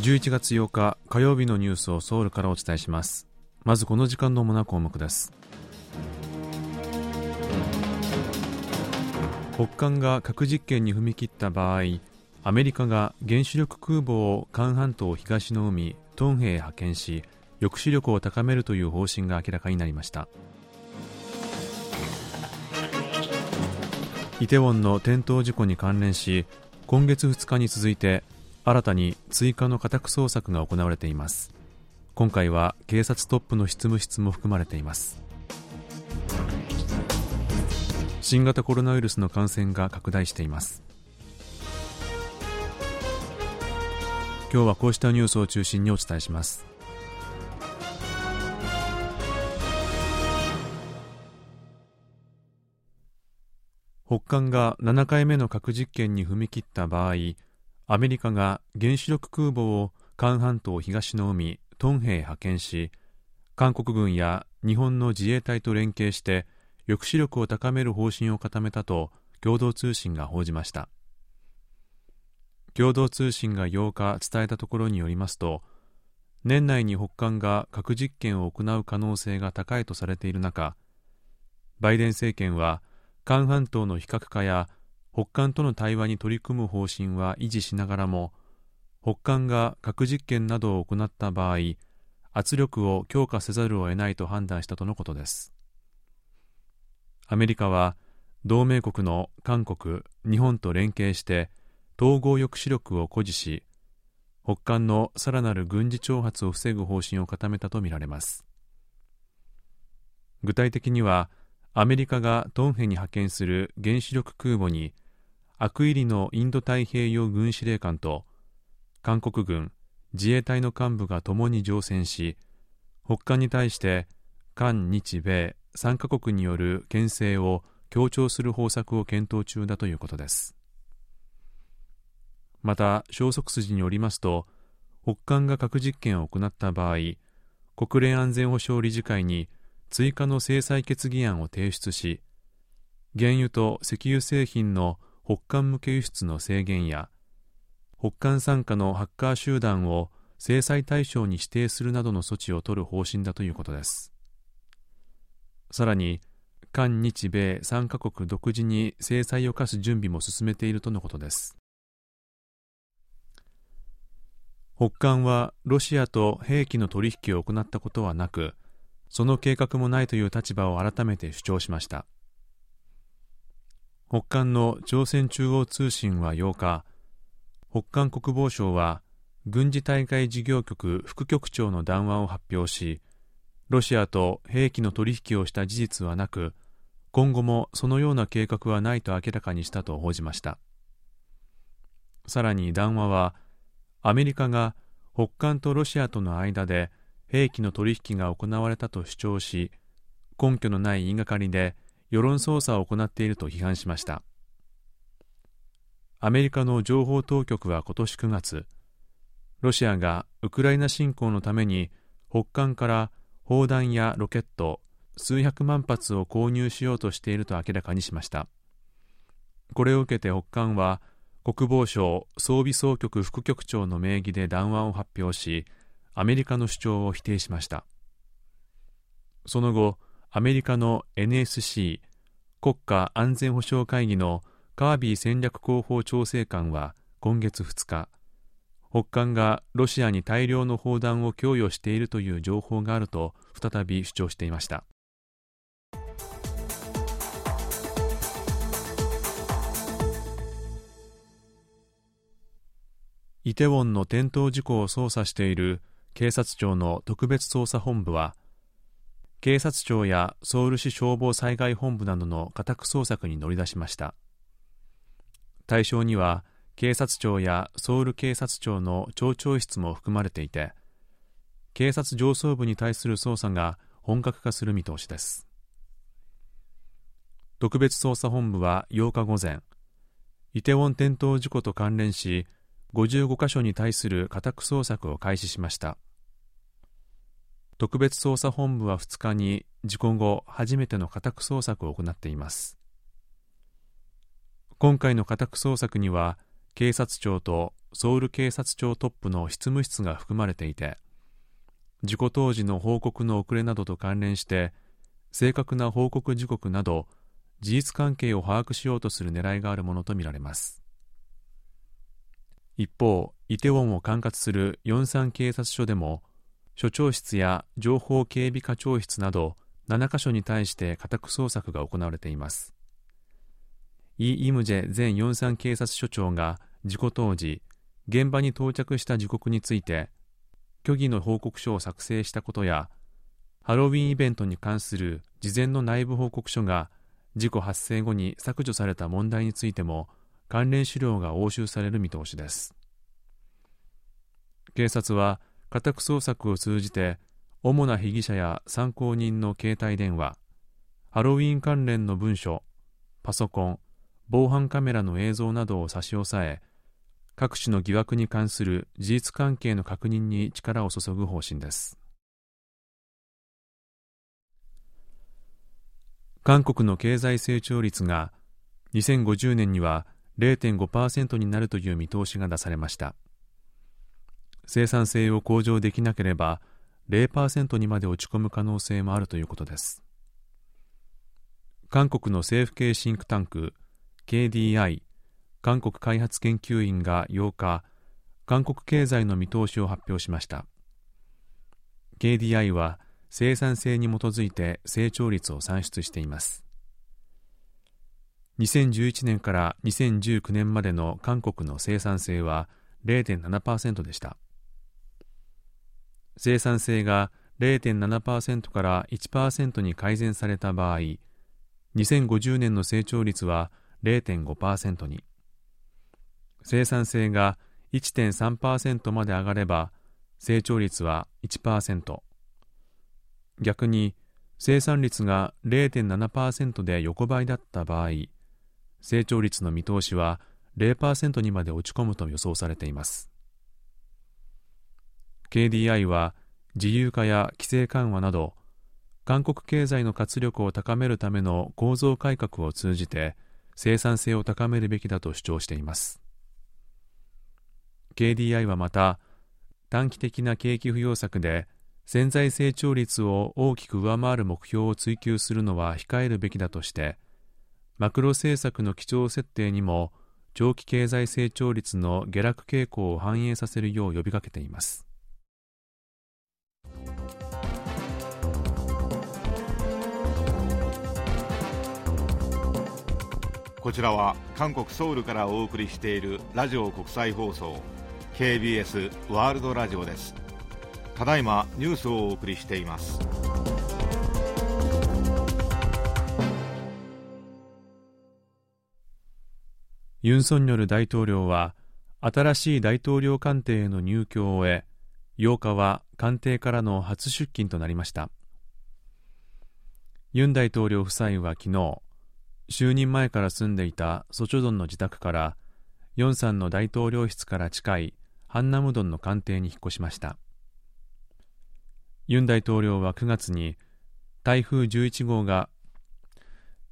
11月8日火曜日のニュースをソウルからお伝えします。まずこの時間の主な項目です。北韓が核実験に踏み切った場合アメリカが原子力空母を韓半島東の海トンヘへ派遣し抑止力を高めるという方針が明らかになりました。イテウォンの転倒事故に関連し今月2日に続いて新たに追加の家宅捜索が行われています。今回は警察トップの執務室も含まれています。新型コロナウイルスの感染が拡大しています。今日はこうしたニュースを中心にお伝えします。北韓が7回目の核実験に踏み切った場合アメリカが原子力空母を韓半島東の海トンヘへ派遣し韓国軍や日本の自衛隊と連携して抑止力を高める方針を固めたと共同通信が報じました。共同通信が8日伝えたところによりますと年内に北韓が核実験を行う可能性が高いとされている中バイデン政権は韓半島の非核化や北韓との対話に取り組む方針は維持しながらも北韓が核実験などを行った場合圧力を強化せざるを得ないと判断したとのことです。アメリカは同盟国の韓国日本と連携して統合抑止力を誇示し北韓のさらなる軍事挑発を防ぐ方針を固めたとみられます。具体的にはアメリカがトンヘに派遣する原子力空母にアクイリのインド太平洋軍司令官と韓国軍自衛隊の幹部が共に乗船し北韓に対して韓日米3カ国による牽制を強調する方策を検討中だということです。また消息筋によりますと北韓が核実験を行った場合国連安全保障理事会に追加の制裁決議案を提出し原油と石油製品の北韓向け輸出の制限や北韓傘下のハッカー集団を制裁対象に指定するなどの措置を取る方針だということです。さらに韓日米3カ国独自に制裁を科す準備も進めているとのことです。北韓はロシアと兵器の取引を行ったことはなくその計画もないという立場を改めて主張しました。北韓の朝鮮中央通信は8日北韓国防省は軍事大会事業局副局長の談話を発表しロシアと兵器の取引をした事実はなく今後もそのような計画はないと明らかにしたと報じました。さらに談話はアメリカが北韓とロシアとの間で兵器の取引が行われたと主張し根拠のない言いがかりで世論操作を行っていると批判しました。アメリカの情報当局は今年9月ロシアがウクライナ侵攻のために北韓から砲弾やロケット数百万発を購入しようとしていると明らかにしました。これを受けて北韓は国防省装備総局副局長の名義で談話を発表しアメリカの主張を否定しました。その後アメリカの NSC 国家安全保障会議のカービー戦略広報調整官は今月2日北韓がロシアに大量の砲弾を供与しているという情報があると再び主張していました。イテウォンの転倒事故を捜査している警察庁の特別捜査本部は警察庁やソウル市消防災害本部などの家宅捜索に乗り出しました。対象には警察庁やソウル警察庁の庁長室も含まれていて警察上層部に対する捜査が本格化する見通しです。特別捜査本部は8日午前イテウォン転倒事故と関連し55カ所に対する家宅捜索を開始しました。特別捜査本部は2日に事故後初めての家宅捜索を行っています。今回の家宅捜索には警察庁とソウル警察庁トップの執務室が含まれていて事故当時の報告の遅れなどと関連して正確な報告時刻など事実関係を把握しようとする狙いがあるものとみられます。一方イテウォンを管轄するヨンサン警察署でも署長室や情報警備課長室など7カ所に対して家宅捜索が行われています。イ・イムジェ前ヨンサン警察署長が事故当時現場に到着した時刻について虚偽の報告書を作成したことやハロウィンイベントに関する事前の内部報告書が事故発生後に削除された問題についても関連資料が押収される見通しです。警察は家宅捜索を通じて主な被疑者や参考人の携帯電話ハロウィン関連の文書パソコン防犯カメラの映像などを差し押さえ各種の疑惑に関する事実関係の確認に力を注ぐ方針です。韓国の経済成長率が2050年には0.5%になるという見通しが出されました。生産性を向上できなければ0%にまで落ち込む可能性もあるということです。韓国の政府系シンクタンク KDI 韓国開発研究院が8日韓国経済の見通しを発表しました。KDI は生産性に基づいて成長率を算出しています。2011年から2019年までの韓国の生産性は0.7%でした。生産性が0.7%から1%に改善された場合2050年の成長率は0.5%に。生産性が1.3%まで上がれば成長率は1%逆に生産率が0.7%で横ばいだった場合成長率の見通しは0%にまで落ち込むと予想されています。KDI は自由化や規制緩和など韓国経済の活力を高めるための構造改革を通じて生産性を高めるべきだと主張しています。KDI はまた短期的な景気浮揚策で潜在成長率を大きく上回る目標を追求するのは控えるべきだとしてマクロ政策の基調設定にも長期経済成長率の下落傾向を反映させるよう呼びかけています。こちらは韓国ソウルからお送りしているラジオ国際放送 KBS ワールドラジオです。ただいまニュースをお送りしています。ユン・ソンニョル大統領は新しい大統領官邸への入居を終え8日は官邸からの初出勤となりました。ユン大統領夫妻は昨日就任前から住んでいたソチョドンの自宅からヨンさんの大統領室から近いハンナムドンの官邸に引っ越しました。ユン大統領は9月に台風11号が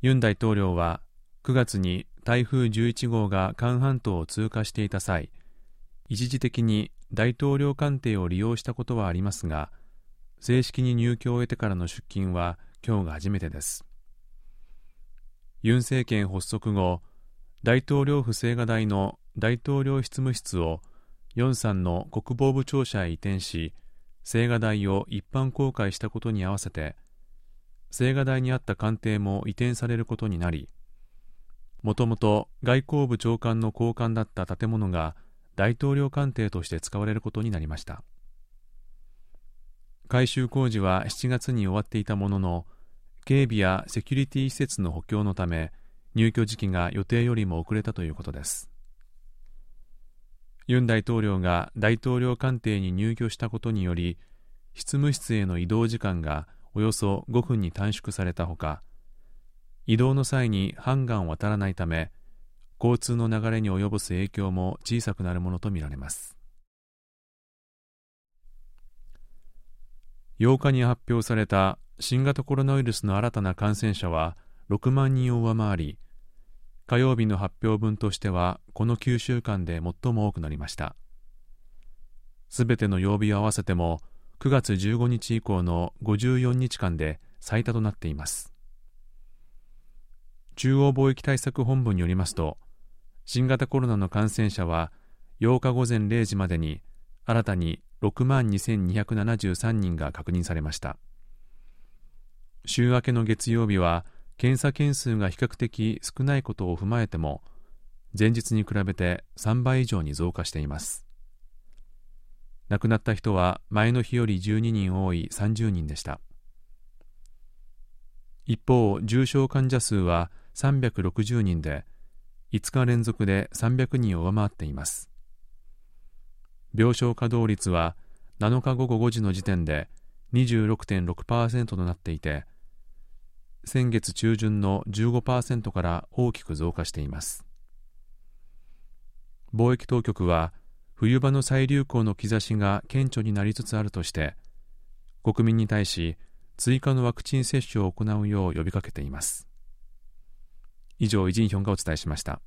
ユン大統領は9月に台風11号が韓半島を通過していた際一時的に大統領官邸を利用したことはありますが正式に入居を得てからの出勤は今日が初めてです。ユン政権発足後大統領府青瓦台の大統領執務室をヨンさんの国防部庁舎へ移転し青瓦台を一般公開したことに合わせて青瓦台にあった官邸も移転されることになりもともと外交部長官の交換だった建物が大統領官邸として使われることになりました。改修工事は7月に終わっていたものの警備やセキュリティ施設の補強のため入居時期が予定よりも遅れたということです。ユン大統領が大統領官邸に入居したことにより執務室への移動時間がおよそ5分に短縮されたほか移動の際にハンガンを渡らないため交通の流れに及ぼす影響も小さくなるものとみられます。8日に発表された新型コロナウイルスの新たな感染者は6万人を上回り火曜日の発表分としてはこの9週間で最も多くなりました。すべての曜日を合わせても9月15日以降の54日間で最多となっています。中央貿易対策本部によりますと新型コロナの感染者は8日午前0時までに新たに6万2273人が確認されました。週明けの月曜日は検査件数が比較的少ないことを踏まえても前日に比べて3倍以上に増加しています。亡くなった人は前の日より12人多い30人でした。一方重症患者数は360人で5日連続で300人を上回っています。病床稼働率は7日午後5時の時点で26.6%となっていて先月中旬の15%から大きく増加しています。貿易当局は冬場の再流行の兆しが顕著になりつつあるとして国民に対し追加のワクチン接種を行うよう呼びかけています。以上イジンヒョンがお伝えしました。